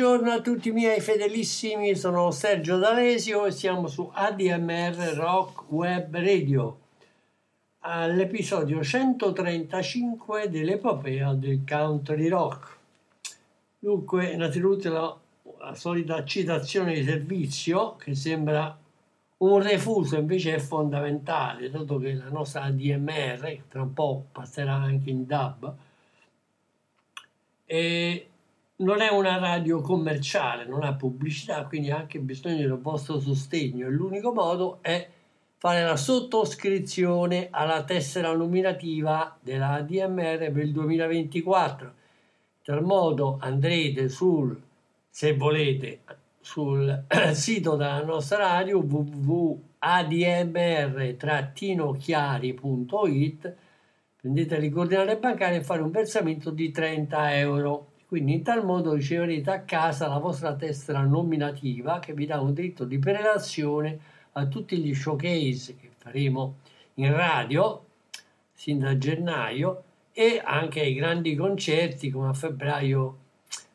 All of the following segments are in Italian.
Buongiorno a tutti i miei fedelissimi, sono Sergio D'Alesio e siamo su ADMR Rock Web Radio all'episodio 135 dell'epopea del country rock. Dunque, innanzitutto la, la solita citazione di servizio che sembra un refuso, invece è fondamentale, dato che la nostra ADMR, tra un po' passerà anche in DAB, e non è una radio commerciale, non ha pubblicità, quindi ha anche bisogno del vostro sostegno. L'unico modo è fare la sottoscrizione alla tessera nominativa della ADMR per il 2024. In tal modo andrete sul, se volete, sul sito della nostra radio www.admr-chiari.it prendete le coordinate bancarie e fare un versamento di 30 euro quindi in tal modo riceverete a casa la vostra tessera nominativa che vi dà un diritto di prelazione a tutti gli showcase che faremo in radio sin da gennaio e anche ai grandi concerti come a febbraio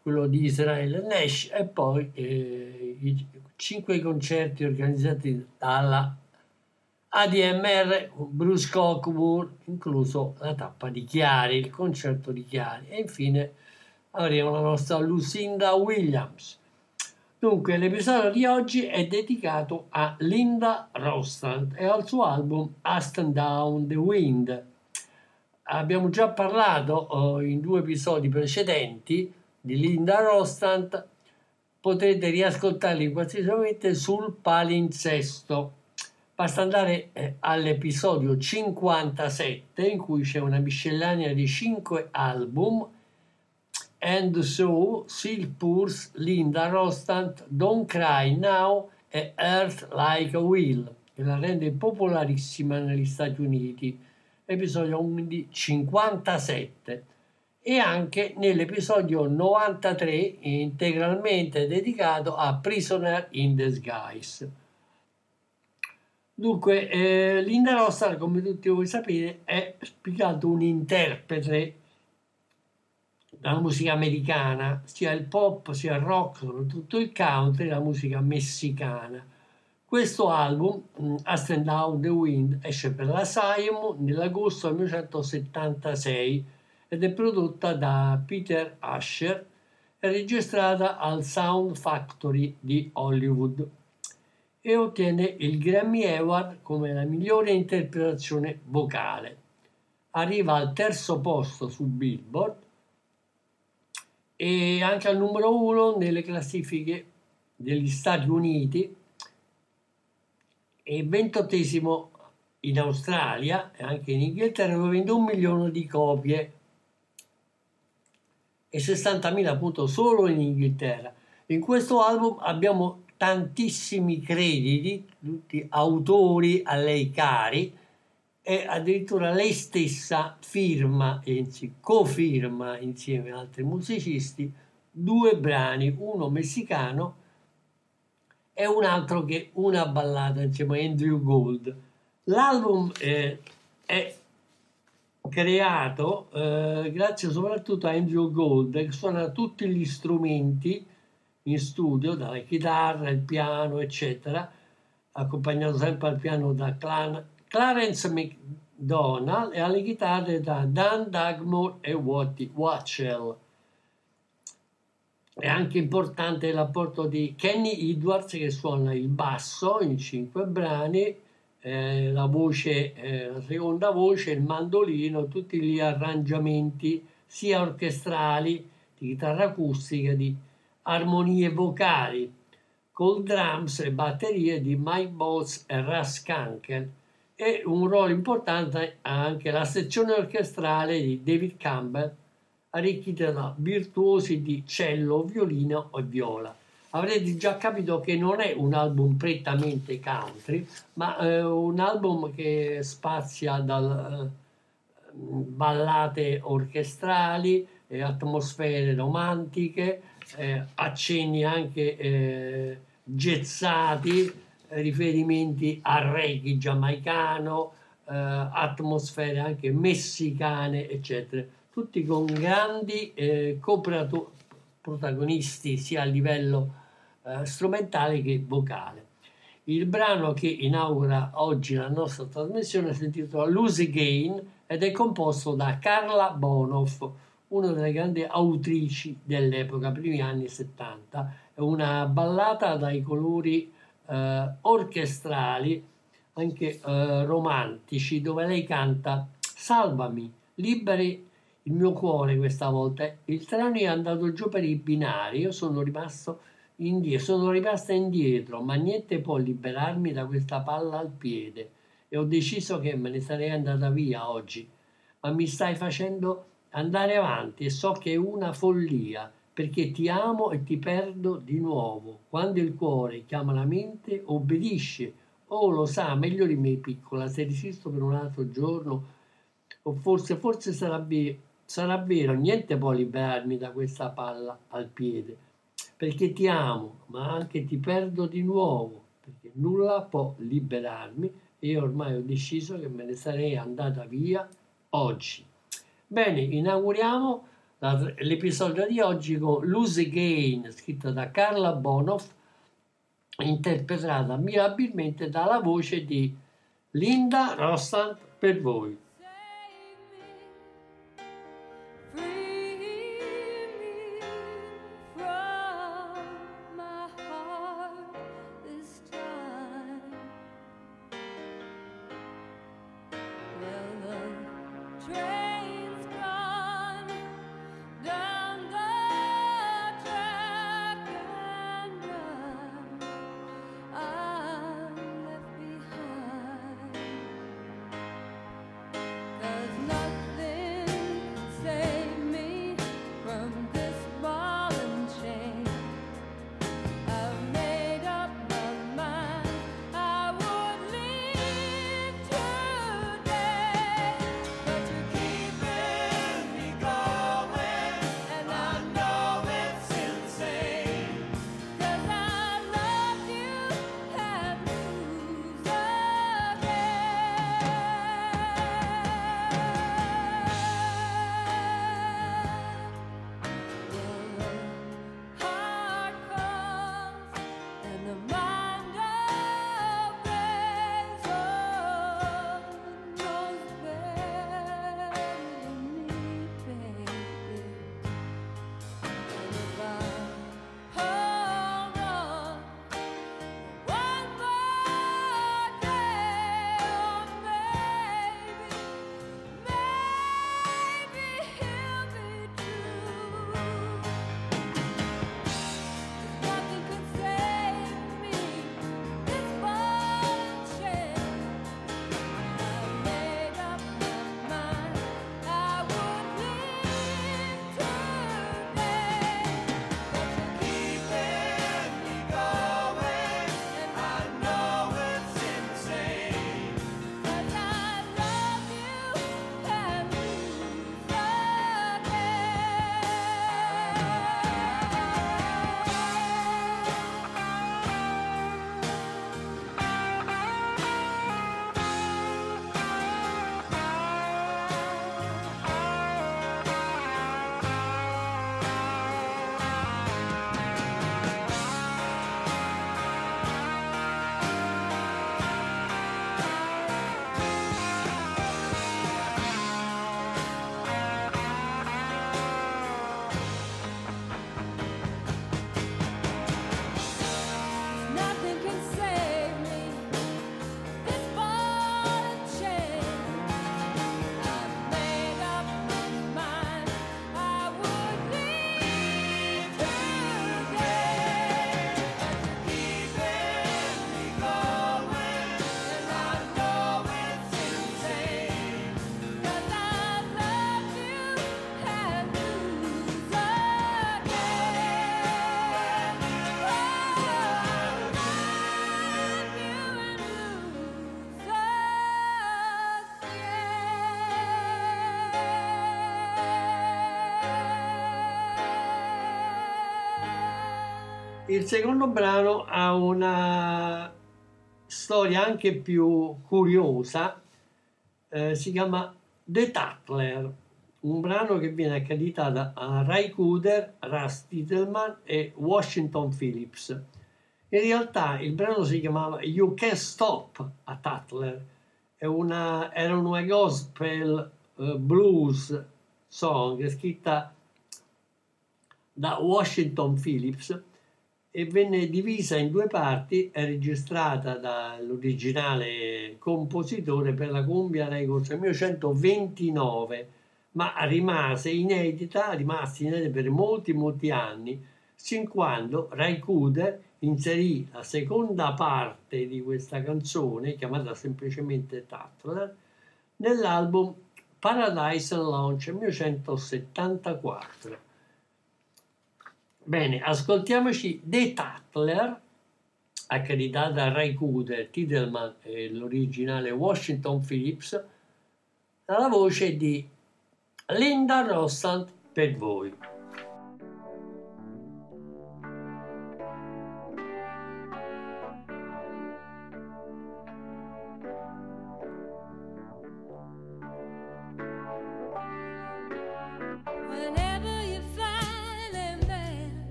quello di Israele Nash e poi eh, i cinque concerti organizzati dalla ADMR Bruce Cockburn, incluso la tappa di Chiari, il concerto di Chiari. E infine avremo la nostra Lucinda Williams. Dunque, l'episodio di oggi è dedicato a Linda Rostand e al suo album and Down the Wind. Abbiamo già parlato oh, in due episodi precedenti di Linda Rostand, potrete riascoltarli qualsiasi momento sul palinsesto. Basta andare eh, all'episodio 57 in cui c'è una miscellanea di 5 album And So, Silk Purse, Linda Rostand, Don't Cry Now e Earth Like a Wheel, che la rende popolarissima negli Stati Uniti, episodio 57, e anche nell'episodio 93 integralmente dedicato a Prisoner in Disguise. Dunque, eh, Linda Rostand, come tutti voi sapete, è spiegato un interprete la musica americana, sia il pop sia il rock, soprattutto il country, la musica messicana. Questo album, mm, Up and Down the Wind, esce per la Siam nell'agosto del 1976 ed è prodotta da Peter Asher e registrata al Sound Factory di Hollywood e ottiene il Grammy Award come la migliore interpretazione vocale. Arriva al terzo posto su Billboard e anche al numero uno nelle classifiche degli Stati Uniti e ventottesimo in Australia e anche in Inghilterra dove vende un milione di copie e 60.000 appunto solo in Inghilterra. In questo album abbiamo tantissimi crediti, tutti autori a lei cari e addirittura lei stessa firma, cofirma insieme ad altri musicisti due brani, uno messicano e un altro che una ballata insieme a Andrew Gold. L'album eh, è creato eh, grazie soprattutto a Andrew Gold che suona tutti gli strumenti in studio, dalla chitarra, il piano, eccetera, accompagnato sempre al piano da Clan, Clarence McDonald e alle chitarre da Dan Dugmore e Watty Watchell. È anche importante l'apporto di Kenny Edwards che suona il basso in cinque brani, eh, la voce, eh, la seconda voce, il mandolino, tutti gli arrangiamenti sia orchestrali, di chitarra acustica, di armonie vocali col drums e batterie di Mike Bowles e Russ Kankel e un ruolo importante ha anche la sezione orchestrale di David Campbell arricchita da virtuosi di cello, violino e viola. Avrete già capito che non è un album prettamente country, ma eh, un album che spazia da eh, ballate orchestrali, eh, atmosfere romantiche, eh, accenni anche eh, gezzati, riferimenti al reggae giamaicano, eh, atmosfere anche messicane, eccetera, tutti con grandi eh, protagonisti sia a livello eh, strumentale che vocale. Il brano che inaugura oggi la nostra trasmissione si intitola Lose Again ed è composto da Carla Bonoff, una delle grandi autrici dell'epoca, primi anni 70. È una ballata dai colori eh, orchestrali, anche eh, romantici, dove lei canta Salvami, liberi il mio cuore questa volta. Il treno è andato giù per i binari, io sono rimasto indietro, sono rimasta indietro, ma niente può liberarmi da questa palla al piede. E ho deciso che me ne sarei andata via oggi. Ma mi stai facendo andare avanti e so che è una follia, perché ti amo e ti perdo di nuovo. Quando il cuore chiama la mente, obbedisce. Oh, lo sa, meglio di me, piccola, se resisto per un altro giorno, o forse, forse sarà, be- sarà vero, niente può liberarmi da questa palla al piede, perché ti amo, ma anche ti perdo di nuovo, perché nulla può liberarmi e io ormai ho deciso che me ne sarei andata via oggi. Bene, inauguriamo l'episodio di oggi con Lose Again, scritta da Carla Bonoff, interpretata mirabilmente dalla voce di Linda Rostand per voi. Il secondo brano ha una storia anche più curiosa, eh, si chiama The Tattler, un brano che viene accreditato a Ray Cooder, Russ Titelman e Washington Phillips. In realtà il brano si chiamava You Can't Stop a Tattler, una, era una gospel uh, blues song scritta da Washington Phillips e venne divisa in due parti e registrata dall'originale compositore per la Cumbia Records nel 1929, ma rimase inedita, rimase inedita per molti molti anni, sin quando Ray Cooder inserì la seconda parte di questa canzone, chiamata semplicemente Tatler, nell'album Paradise Launch 1974. Bene, ascoltiamoci The Tatler, accreditata da Ray Cooder, Titelman e l'originale Washington Phillips, dalla voce di Linda Rostand per voi.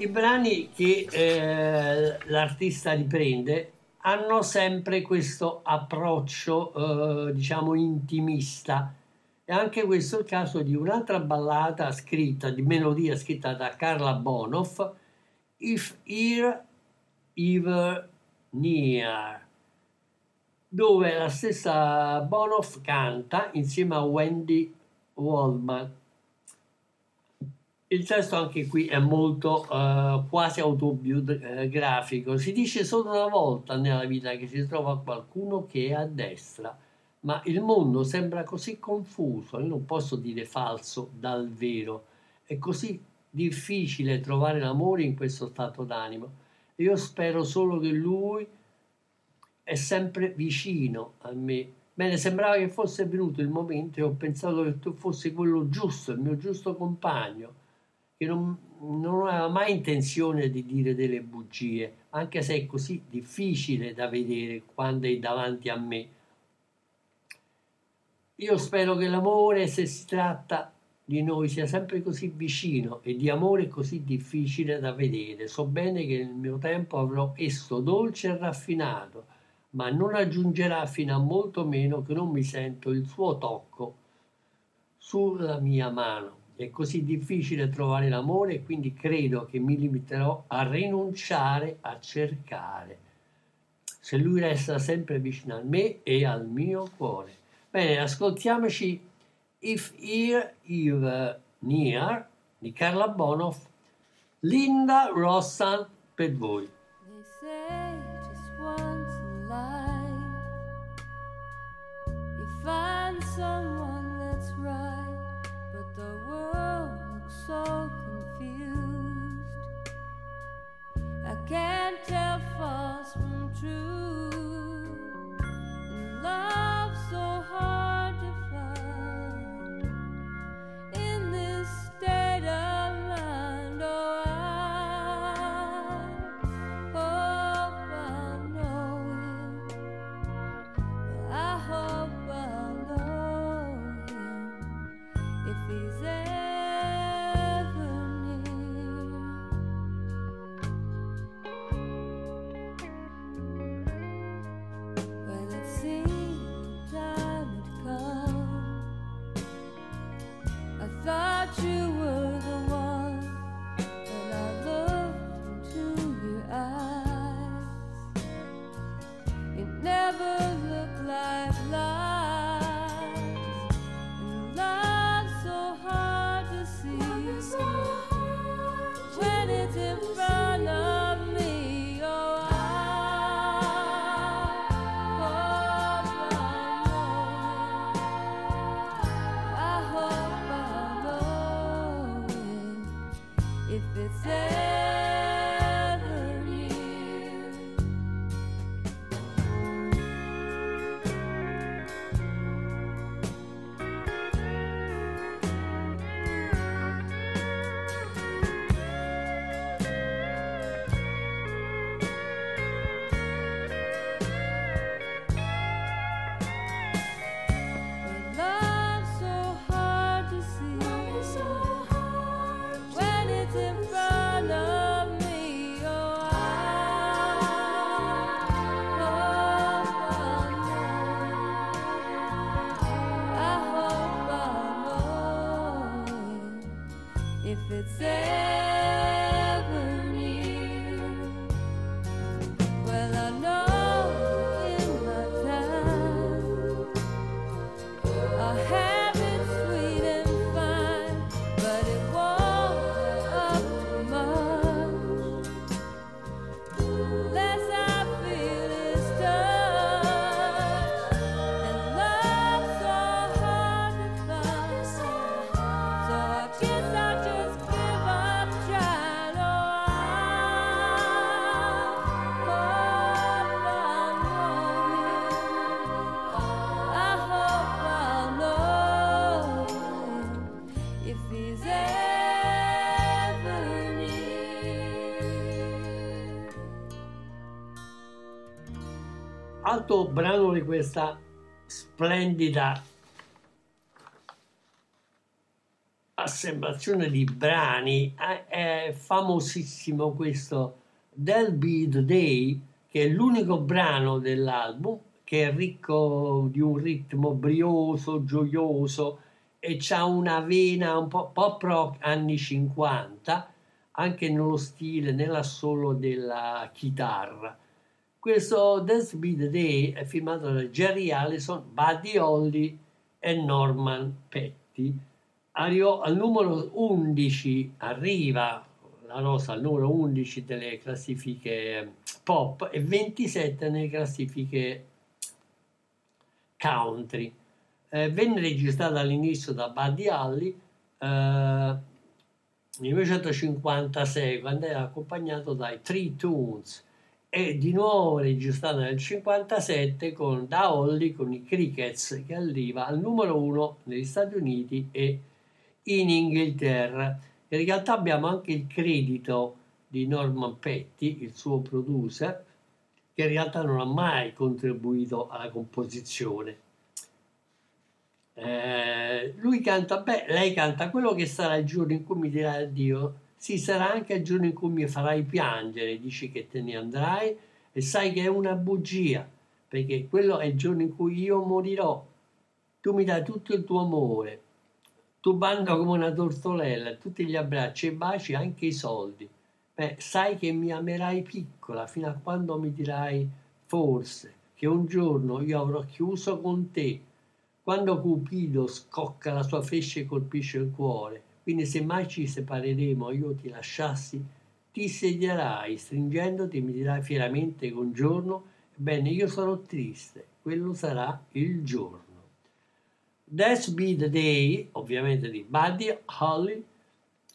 I brani che eh, l'artista riprende hanno sempre questo approccio, eh, diciamo, intimista. E anche questo è il caso di un'altra ballata scritta, di melodia scritta da Carla Bonoff, If Here Ever Near, dove la stessa Bonoff canta insieme a Wendy Waldman. Il testo anche qui è molto uh, quasi autobiografico. Si dice solo una volta nella vita che si trova qualcuno che è a destra, ma il mondo sembra così confuso, io non posso dire falso dal vero. È così difficile trovare l'amore in questo stato d'animo. Io spero solo che lui è sempre vicino a me. Bene, sembrava che fosse venuto il momento e ho pensato che tu fossi quello giusto, il mio giusto compagno che non, non aveva mai intenzione di dire delle bugie, anche se è così difficile da vedere quando è davanti a me. Io spero che l'amore, se si tratta di noi, sia sempre così vicino e di amore così difficile da vedere. So bene che nel mio tempo avrò esso dolce e raffinato, ma non aggiungerà fino a molto meno che non mi sento il suo tocco sulla mia mano. È così difficile trovare l'amore quindi credo che mi limiterò a rinunciare a cercare. Se lui resta sempre vicino a me e al mio cuore. Bene, ascoltiamoci If Here You Near di Carla Bonoff, Linda Rossan per voi. Altro brano di questa splendida assemblazione di brani è famosissimo questo Del Be the Day che è l'unico brano dell'album che è ricco di un ritmo brioso, gioioso e ha una vena un po' pop rock anni 50, anche nello stile, nell'assolo della chitarra. Questo Dance Be the Day è firmato da Jerry Allison, Buddy Holly e Norman Petty. Al numero 11 arriva la rosa al numero 11 delle classifiche pop e 27 nelle classifiche country. Eh, venne registrata all'inizio da Buddy Holly eh, nel 1956 quando era accompagnato dai Three Tunes e di nuovo registrata nel 1957 con da Holly con i Crickets che arriva al numero 1 negli Stati Uniti e in Inghilterra. In realtà abbiamo anche il credito di Norman Petty, il suo producer, che in realtà non ha mai contribuito alla composizione. Eh, lui canta, beh, lei canta quello che sarà il giorno in cui mi dirai addio. Sì, sarà anche il giorno in cui mi farai piangere, dici che te ne andrai e sai che è una bugia, perché quello è il giorno in cui io morirò. Tu mi dai tutto il tuo amore, tu bando come una tortolella, tutti gli abbracci e baci, anche i soldi. Beh, sai che mi amerai piccola fino a quando mi dirai forse che un giorno io avrò chiuso con te, quando Cupido scocca la sua freccia e colpisce il cuore. Quindi se mai ci separeremo io ti lasciassi, ti sedierai stringendoti e mi dirai fieramente un giorno, ebbene io sarò triste, quello sarà il giorno. That's Be the Day, ovviamente di Buddy Holly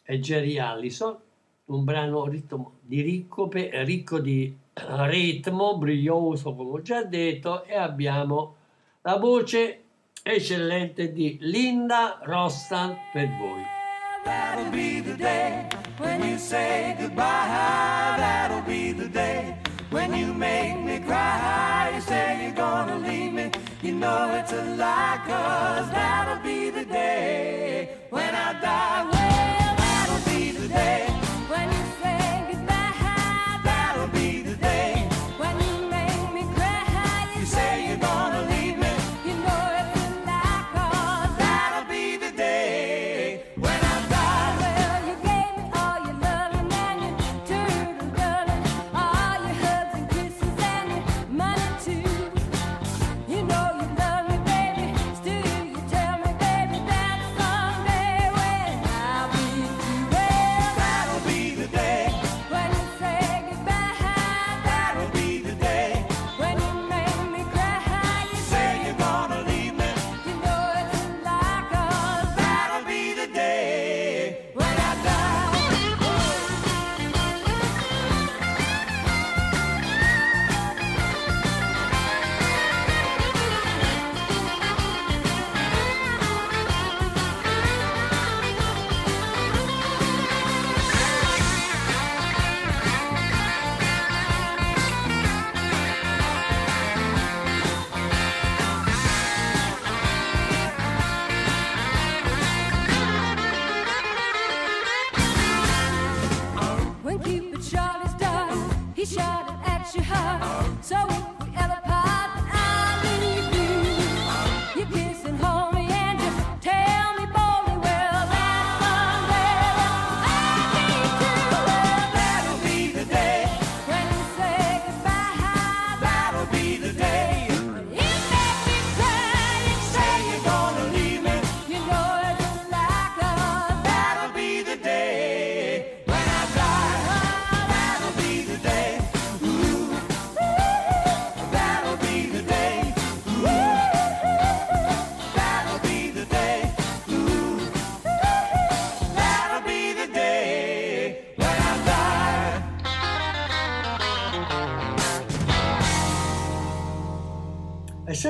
e Jerry Allison, un brano ritmo di ricco, ricco di ritmo, brioso come ho già detto, e abbiamo la voce eccellente di Linda Rostan per voi. That'll be the day when you say goodbye. That'll be the day when you make me cry. You say you're gonna leave me. You know it's a lie, cause that'll be the day when I die.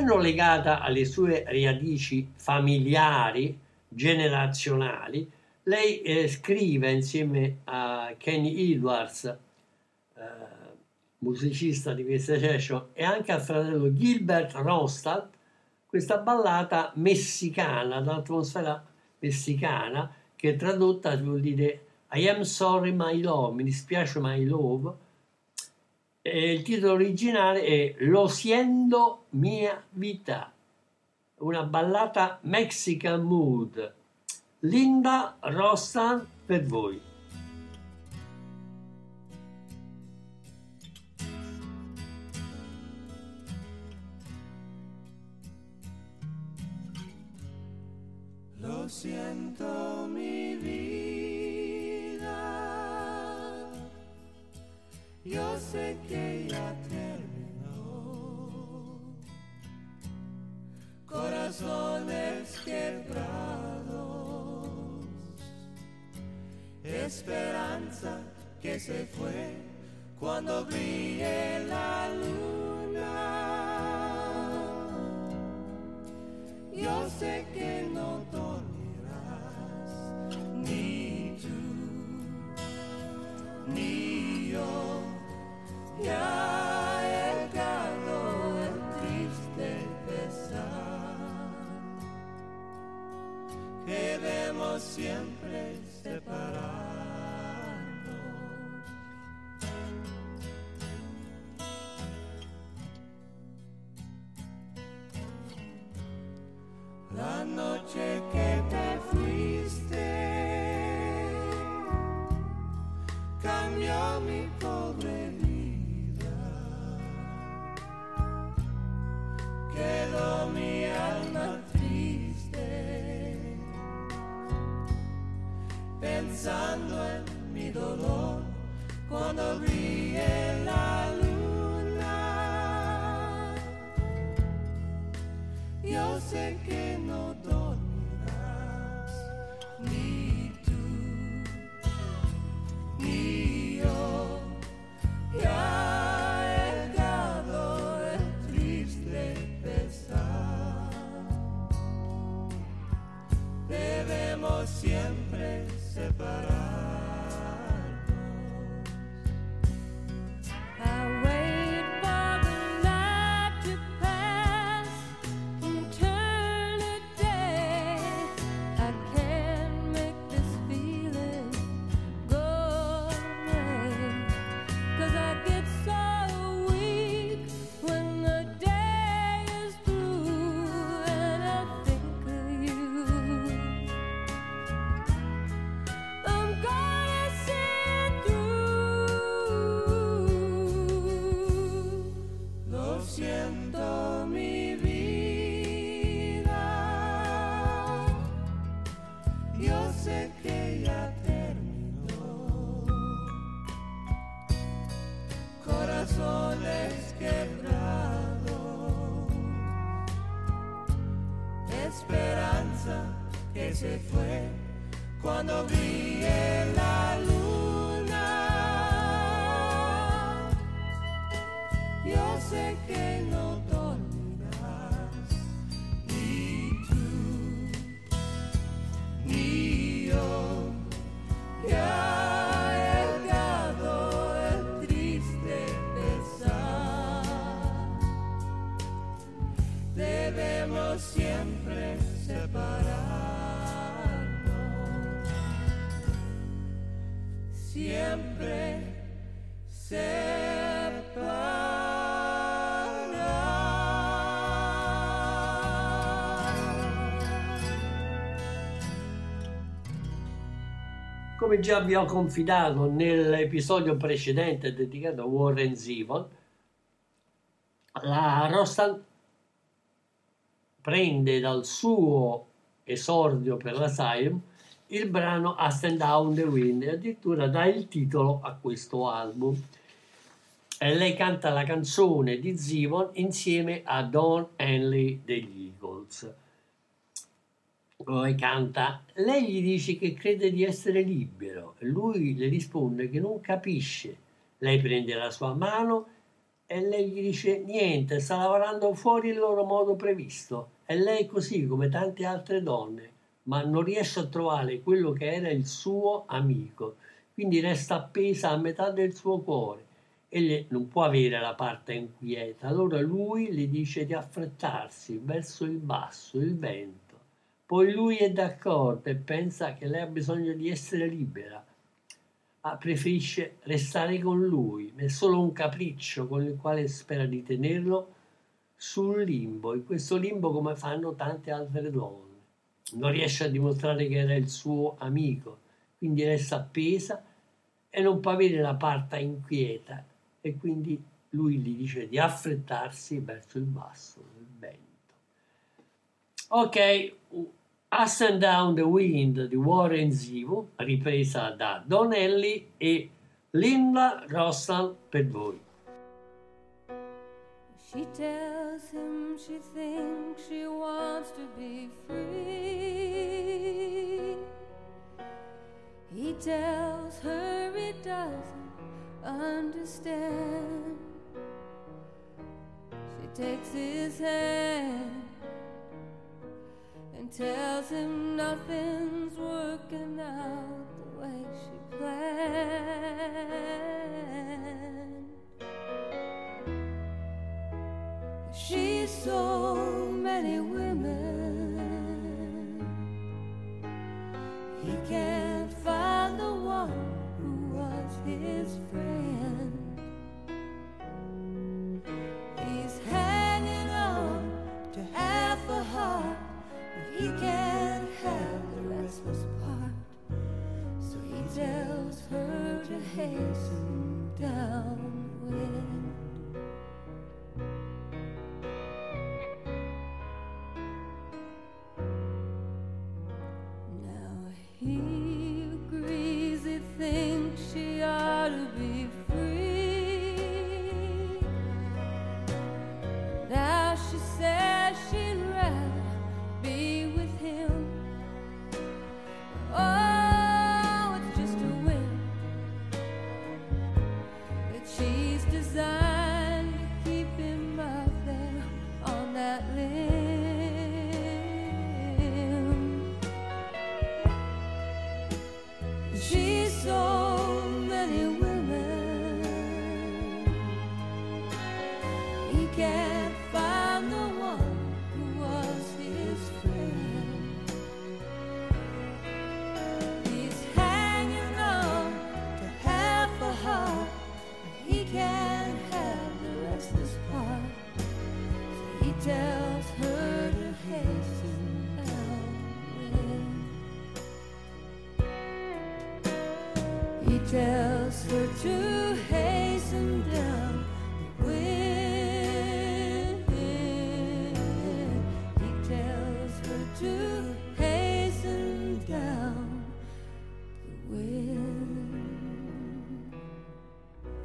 Essendo legata alle sue radici familiari, generazionali, lei eh, scrive insieme a Kenny Edwards, eh, musicista di questa session, e anche al fratello Gilbert Ronstadt, questa ballata messicana, d'atmosfera messicana, che tradotta vuol dire I am sorry my love, mi dispiace my love, E il titolo originale è Lo siendo mia vita, una ballata Mexican Mood. Linda Rossan per voi. Lo siento mi yo sé que ya terminó. Corazones quebrados, esperanza que se fue cuando brille la luna. Yo sé que no dormirás, ya ergado el triste pesar que vemos siempre Come già vi ho confidato nell'episodio precedente dedicato a Warren Zevon, la Rostan prende dal suo esordio per l'Asylum il brano A Stand Down the Wind e addirittura dà il titolo a questo album. E lei canta la canzone di Zevon insieme a Don Henley degli Eagles. Poi canta, lei gli dice che crede di essere libero lui le risponde che non capisce. Lei prende la sua mano e lei gli dice niente, sta lavorando fuori il loro modo previsto e lei così come tante altre donne, ma non riesce a trovare quello che era il suo amico, quindi resta appesa a metà del suo cuore e non può avere la parte inquieta. Allora lui le dice di affrettarsi verso il basso, il vento. Poi lui è d'accordo e pensa che lei ha bisogno di essere libera. ah, preferisce restare con lui, è solo un capriccio con il quale spera di tenerlo sul limbo, in questo limbo come fanno tante altre donne. Non riesce a dimostrare che era il suo amico, quindi resta appesa e non può avere la parte inquieta e quindi lui gli dice di affrettarsi verso il basso del vento. Ok, Us and Down the Wind di Warren Zivu, ripresa da Donnelly e Linda Rossal per voi. She tells him she thinks she wants to be free. He tells her he doesn't understand. She takes his hand and tells him nothing's working out the way she planned. She's so many women. Her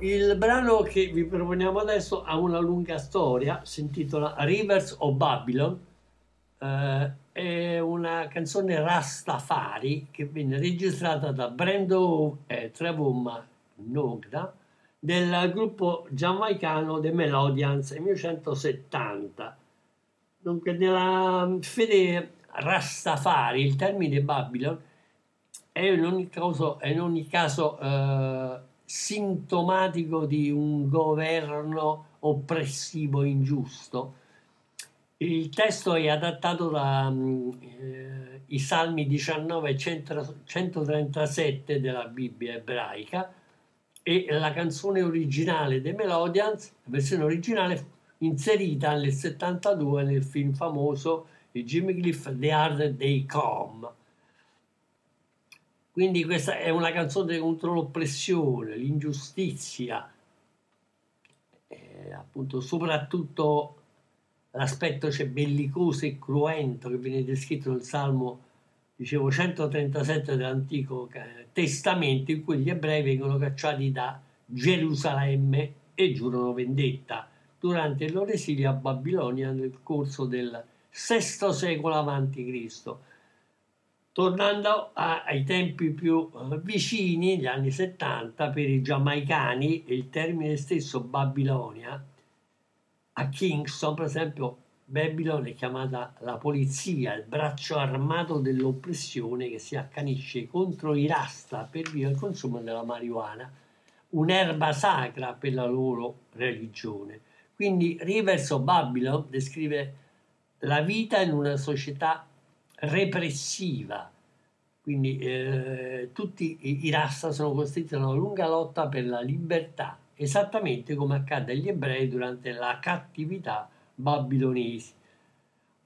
Il brano che vi proponiamo adesso ha una lunga storia, si intitola Rivers of Babylon, eh, è una canzone Rastafari che venne registrata da Brando e Trevor Nogda del gruppo giamaicano The Melodians nel 1970. Dunque, nella fede Rastafari, il termine Babylon è in ogni caso, in ogni caso eh, sintomatico di un governo oppressivo, ingiusto. Il testo è adattato dai Salmi 19 e 100 137 della Bibbia ebraica e la canzone originale dei Melodians, la versione originale inserita nel 72 nel film famoso di Jimmy Cliff The Hard Day Come. Quindi questa è una canzone contro l'oppressione, l'ingiustizia, e appunto soprattutto l'aspetto c'è bellicoso e cruento che viene descritto nel Salmo, dicevo, 137 dell'Antico eh, Testamento, in cui gli ebrei vengono cacciati da Gerusalemme e giurano vendetta durante il loro esilio a Babilonia nel corso del VI secolo a.C. Tornando a- ai tempi più eh, vicini, gli anni 70, per i giamaicani, il termine stesso Babilonia a Kingston, per esempio, Babylon è chiamata la polizia, il braccio armato dell'oppressione che si accanisce contro i rasta per via del consumo della marijuana, un'erba sacra per la loro religione. Quindi Rivers Babylon descrive la vita in una società repressiva, Quindi eh, tutti i, Rasta sono costretti a una lunga lotta per la libertà, esattamente come accadde agli ebrei durante la cattività babilonese.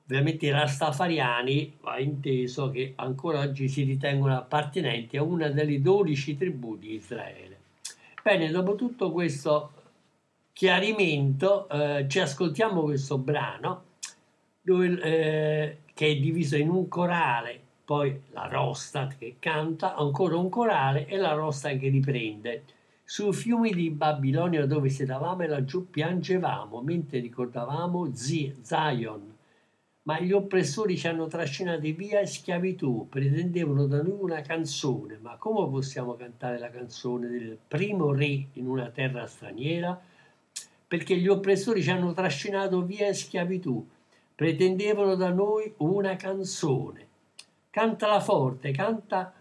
Ovviamente i Rastafariani va inteso che ancora oggi si ritengono appartenenti a una delle 12 tribù di Israele. Bene, dopo tutto questo chiarimento, eh, ci ascoltiamo questo brano dove, eh, che è diviso in un corale, poi la Rostat che canta, ancora un corale e la Rostat che riprende. Sui fiumi di Babilonia dove sedavamo e laggiù piangevamo mentre ricordavamo Zion. Ma gli oppressori ci hanno trascinati via in schiavitù, pretendevano da noi una canzone. Ma come possiamo cantare la canzone del primo re in una terra straniera? Perché gli oppressori ci hanno trascinato via in schiavitù, pretendevano da noi una canzone. Cantala forte, canta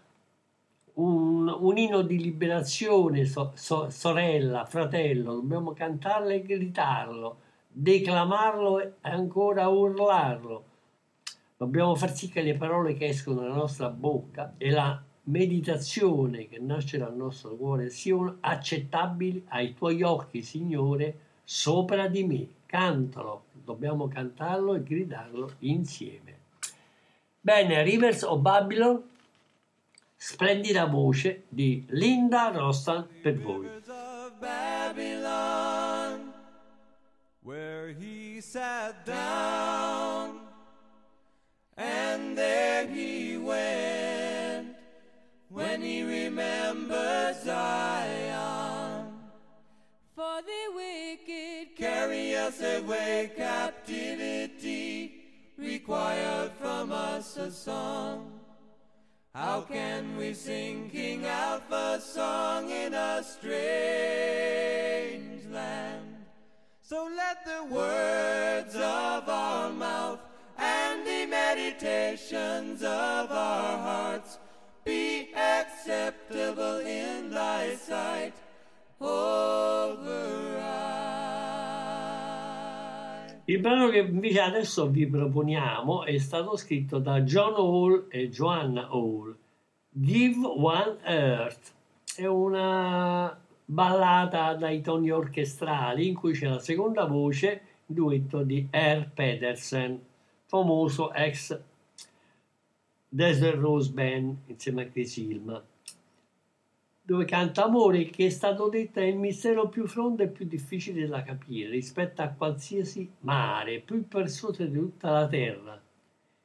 un, un inno di liberazione, so, so, sorella, fratello, dobbiamo cantarlo e gritarlo, declamarlo e ancora urlarlo. Dobbiamo far sì che le parole che escono dalla nostra bocca e la meditazione che nasce dal nostro cuore siano accettabili ai tuoi occhi, Signore, sopra di me. Cantalo, dobbiamo cantarlo e gridarlo insieme. Bene, Rivers of Babylon, splendida voce di Linda Rostan per voi. Babylon, where he sat down, and there he went when he remembered Zion. For the Carry us away, captivity required from us a song. How can we sing King Alpha's song in a strange land? So let the words of our mouth and the meditations of our hearts be acceptable in thy sight, override. Il brano che invece adesso vi proponiamo è stato scritto da John Hall e Joanna Hall. Give One Earth è una ballata dai toni orchestrali in cui c'è la seconda voce, duetto di R. Pedersen, famoso ex Desert Rose Band insieme a Chris Hilma dove canta amore che è stato detto è il mistero più profondo e più difficile da capire rispetto a qualsiasi mare, più persuoso di tutta la terra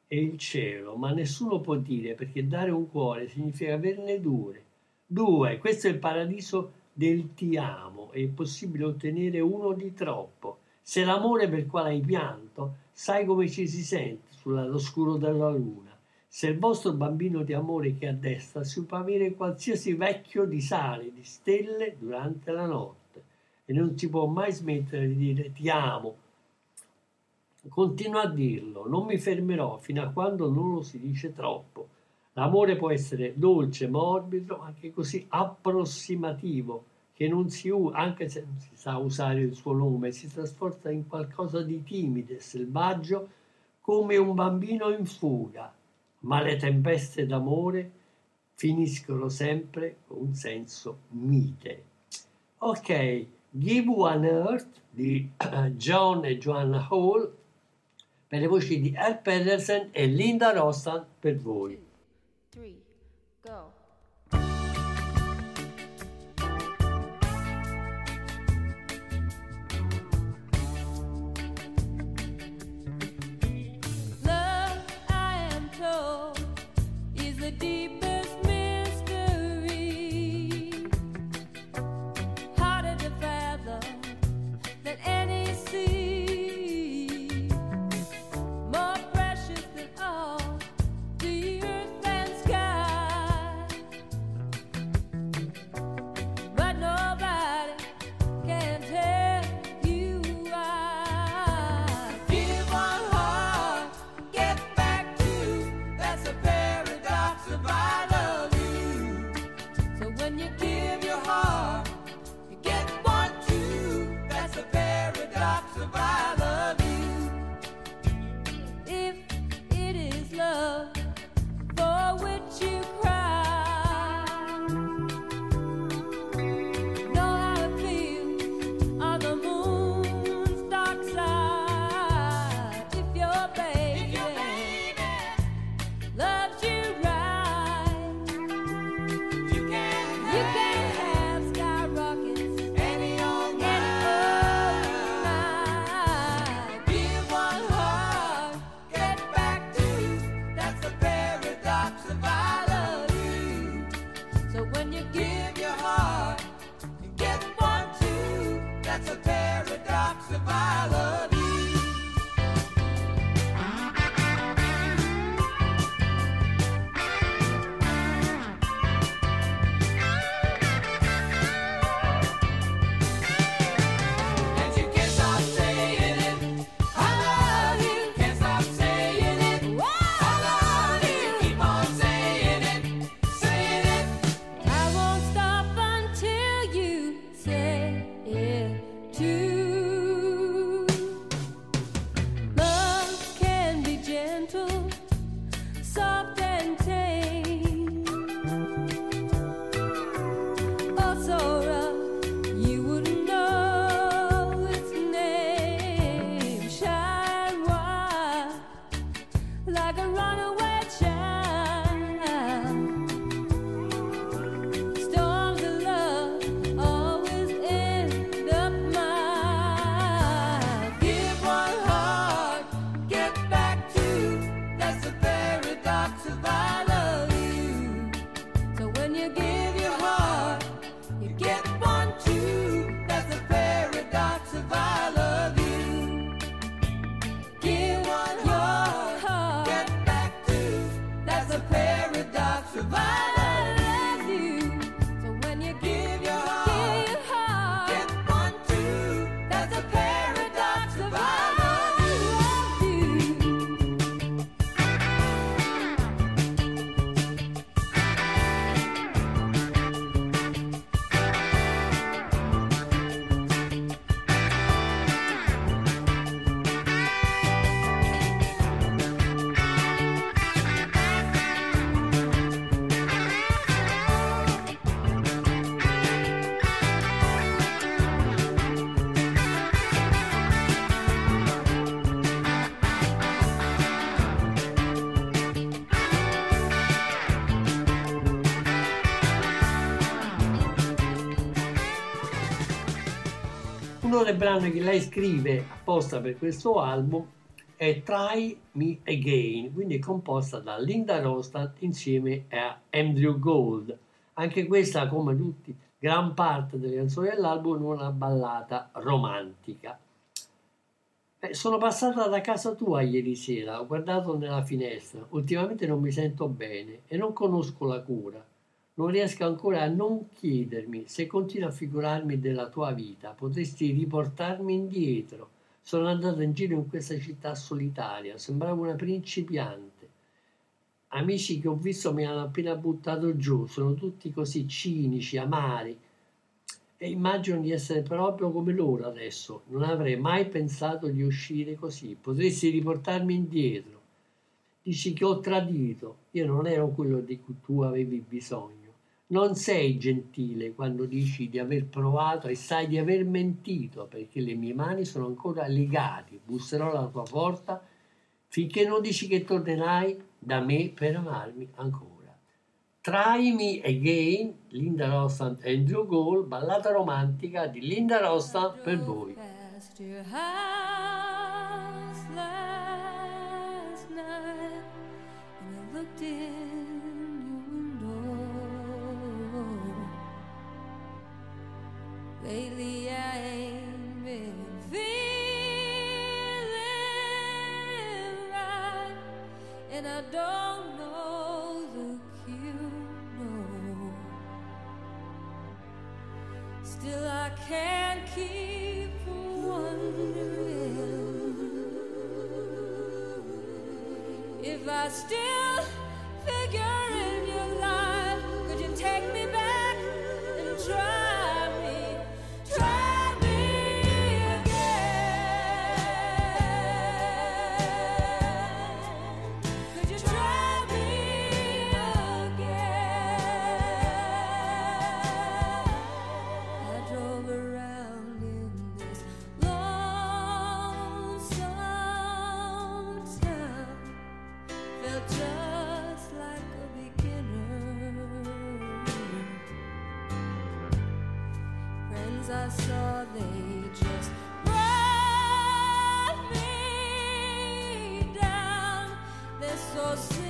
e il cielo, ma nessuno può dire perché dare un cuore significa averne due. Due, questo è il paradiso del ti amo, è possibile ottenere uno di troppo. Se l'amore per quale hai pianto, sai come ci si sente sul lato scuro della luna. Se il vostro bambino di amore che addesta si può avere qualsiasi vecchio di sale, di stelle durante la notte e non si può mai smettere di dire ti amo. Continuo a dirlo, non mi fermerò fino a quando non lo si dice troppo. L'amore può essere dolce, morbido, anche così approssimativo, che non si usa, anche se non si sa usare il suo nome, si trasforma in qualcosa di timido selvaggio come un bambino in fuga ma le tempeste d'amore finiscono sempre con un senso mite. Ok, Give One Earth di John e Joanna Hall per le voci di Al Pedersen e Linda Rostan per voi. three, go. Uno dei brani che lei scrive apposta per questo album è Try Me Again, quindi è composta da Linda Ronstadt insieme a Andrew Gold. Anche questa, come tutti, gran parte delle canzoni dell'album, è una ballata romantica. Eh, sono passata da casa tua ieri sera, ho guardato nella finestra, ultimamente non mi sento bene e non conosco la cura. Non riesco ancora a non chiedermi se continui a figurarmi della tua vita, potresti riportarmi indietro. Sono andato in giro in questa città solitaria, sembravo una principiante. Amici che ho visto mi hanno appena buttato giù, sono tutti così cinici, amari. E immagino di essere proprio come loro adesso. Non avrei mai pensato di uscire così. Potresti riportarmi indietro. Dici che ho tradito. Io non ero quello di cui tu avevi bisogno. Non sei gentile quando dici di aver provato e sai di aver mentito, perché le mie mani sono ancora legate. Busserò alla tua porta finché non dici che tornerai da me per amarmi ancora. Try Me Again, Linda Rostand e Andrew Gold, ballata romantica di Linda Rostand per voi. Last night, and I looked in Lately, I ain't been feeling right, and I don't know. Still, I can't keep wondering if I still figure in your life. Could you take me back and try I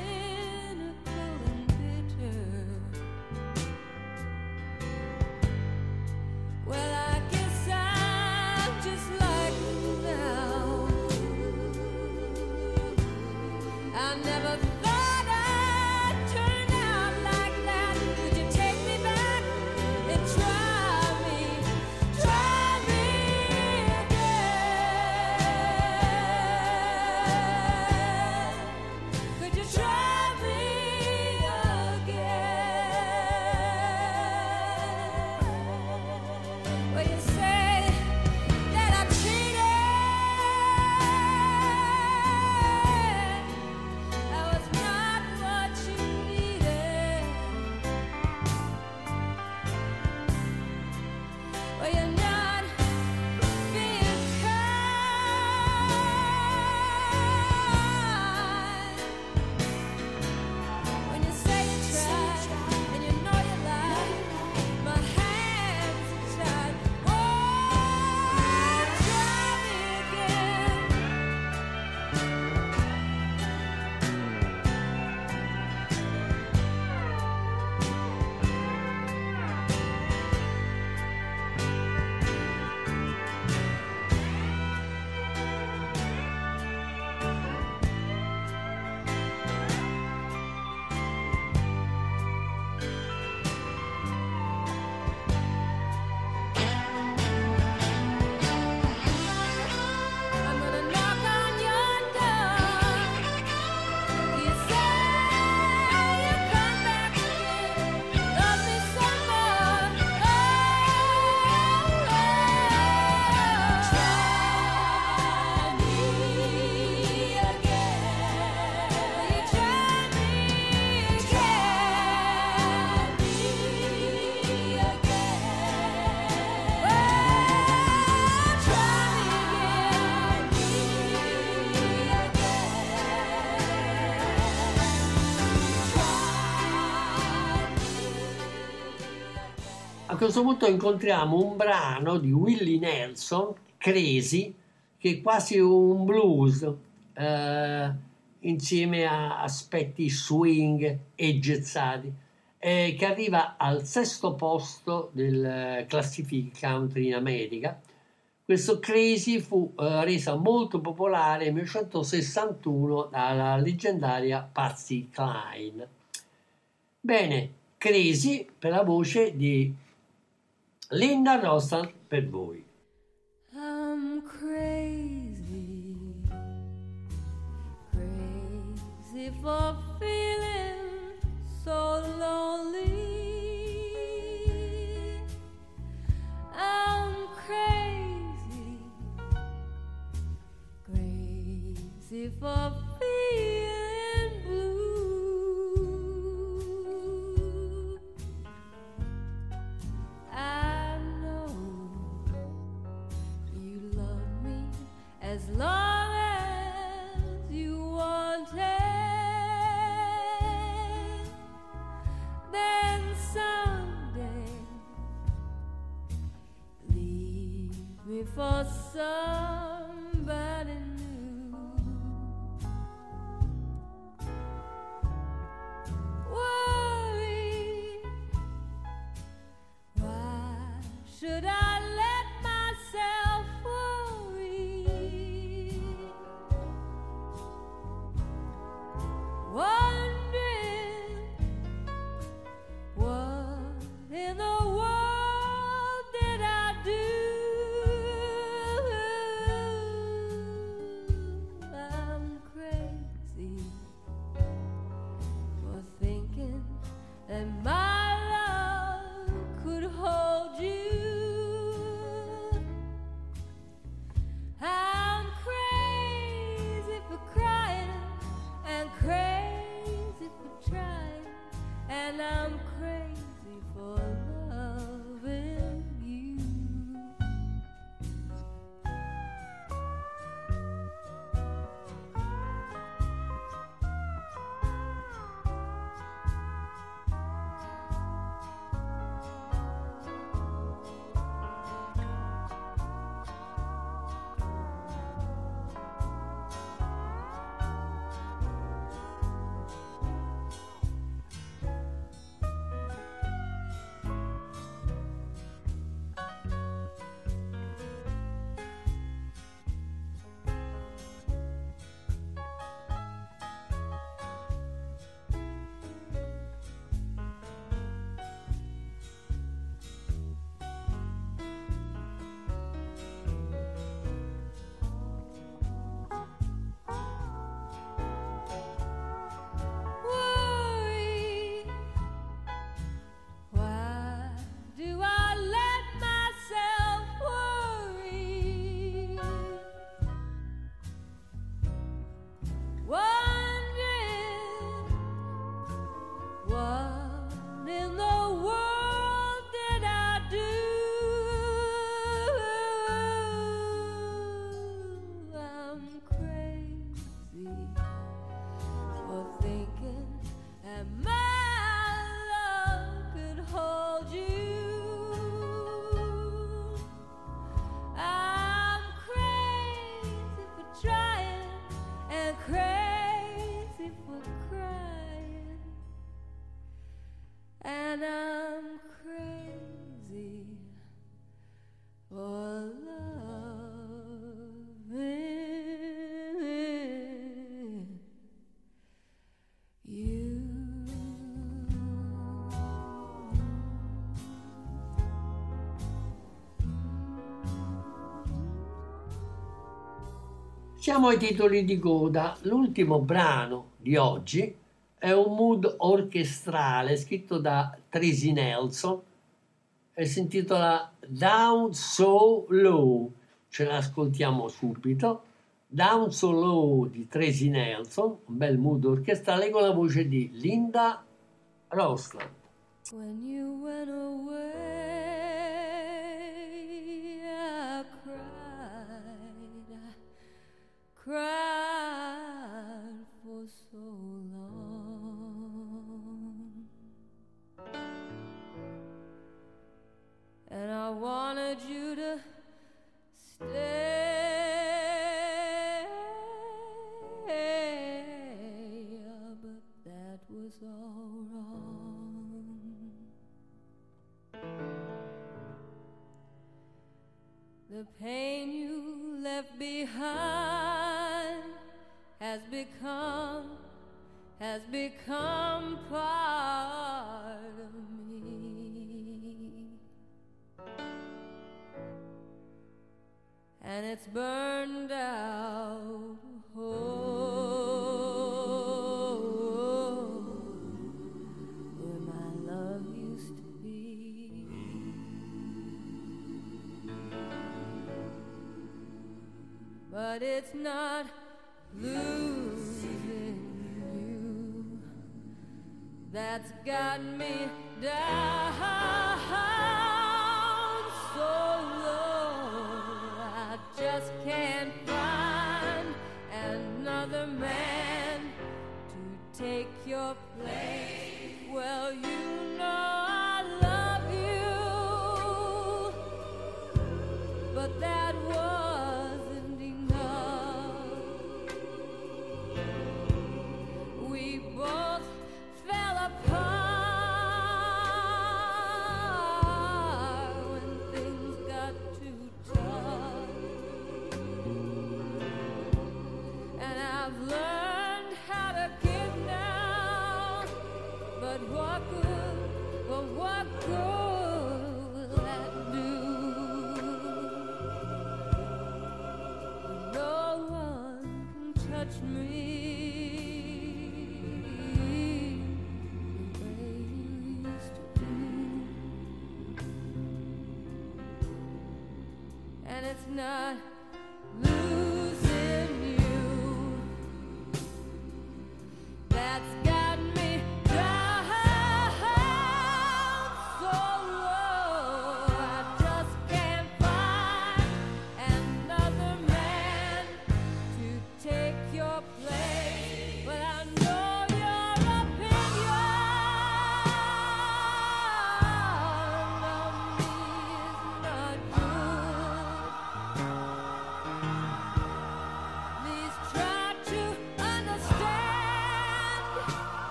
questo punto incontriamo un brano di Willie Nelson, Crazy, che è quasi un blues, eh, insieme a aspetti swing e gezzati, eh, che arriva al sesto posto del classifica country in America. Questo Crazy fu eh, resa molto popolare nel 1961 dalla leggendaria Patsy Cline. Bene, Crazy per la voce di Linda Rostan per voi. I'm crazy, crazy for feeling so lonely. I'm crazy, crazy for feeling blue. As long as you want. Then someday leave me for somebody new. Worry why should I Siamo ai titoli di coda. L'ultimo brano di oggi è un mood orchestrale scritto da Tracy Nelson e si intitola Down So Low. Ce l'ascoltiamo subito. Down So Low di Tracy Nelson, un bel mood orchestrale con la voce di Linda Rosland. Cried for so long. And I wanted you to stay, but that was all wrong. The pain has become part of me. And it's burned out a hole where my love used to be. But it's not losing that's got me down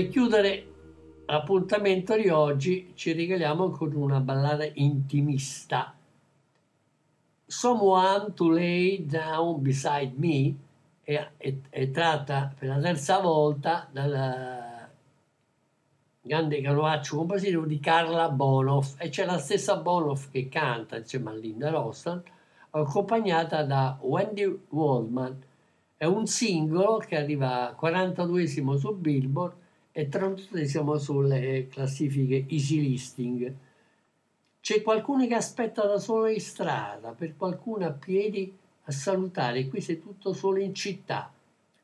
Per chiudere l'appuntamento di oggi ci regaliamo con una ballata intimista. Someone to Lay Down Beside Me è, è- è tratta per la terza volta dal grande canovaccio compositivo di Carla Bonoff e c'è la stessa Bonoff che canta insieme a Linda Rostan accompagnata da Wendy Waldman è un singolo che arriva 42esimo su Billboard e 38esimo sulle classifiche easy listing c'è qualcuno che aspetta da solo in strada, per qualcuno a piedi a salutare, qui sei tutto solo in città.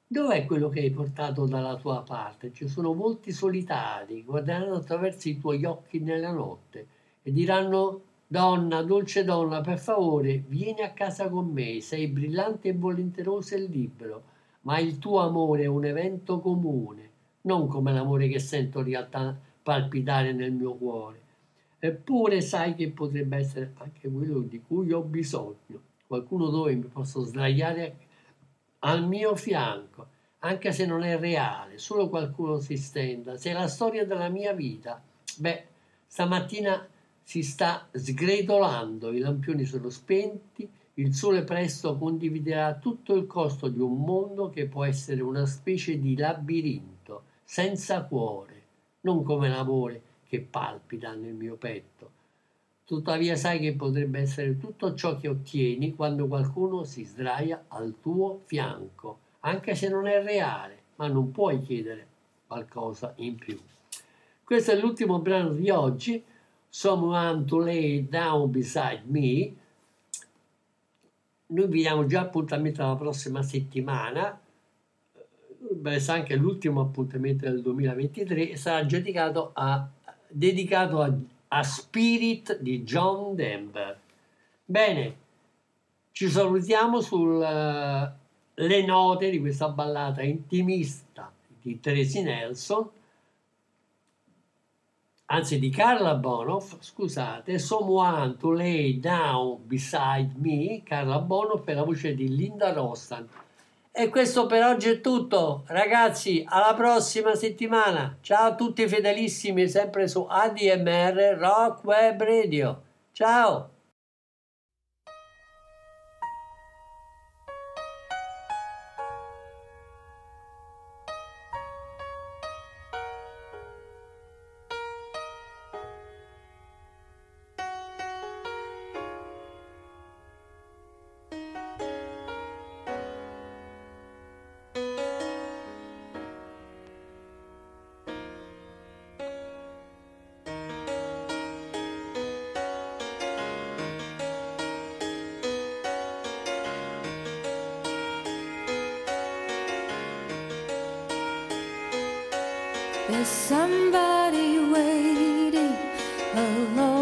Dov'è quello che hai portato dalla tua parte? Ci sono molti solitari, guarderanno attraverso i tuoi occhi nella notte e diranno Donna, dolce donna, per favore, vieni a casa con me, sei brillante e volenterosa e libero, ma il tuo amore è un evento comune, non come l'amore che sento in realtà palpitare nel mio cuore. Eppure sai che potrebbe essere anche quello di cui ho bisogno. Qualcuno dove mi posso sdraiare al mio fianco, anche se non è reale, solo qualcuno si stenda. Se la storia della mia vita, beh, stamattina si sta sgretolando, i lampioni sono spenti, il sole presto condividerà tutto il costo di un mondo che può essere una specie di labirinto, senza cuore, non come l'amore che palpita nel mio petto. Tuttavia sai che potrebbe essere tutto ciò che ottieni quando qualcuno si sdraia al tuo fianco, anche se non è reale, ma non puoi chiedere qualcosa in più. Questo è l'ultimo brano di oggi. Someone to Lay Down Beside Me. Noi vi diamo già appuntamento alla prossima settimana. Beh, sarà anche l'ultimo appuntamento del 2023 e sarà dedicato a, dedicato a, a Spirit di John Denver. Bene, ci salutiamo sulle note di questa ballata intimista di Tracy Nelson anzi di Carla Bonoff, scusate, Someone to Lay Down Beside Me, Carla Bonoff per la voce di Linda Rostan. E questo per oggi è tutto, ragazzi, alla prossima settimana. Ciao a tutti fedelissimi, sempre su ADMR Rock Web Radio. Ciao! There's somebody waiting alone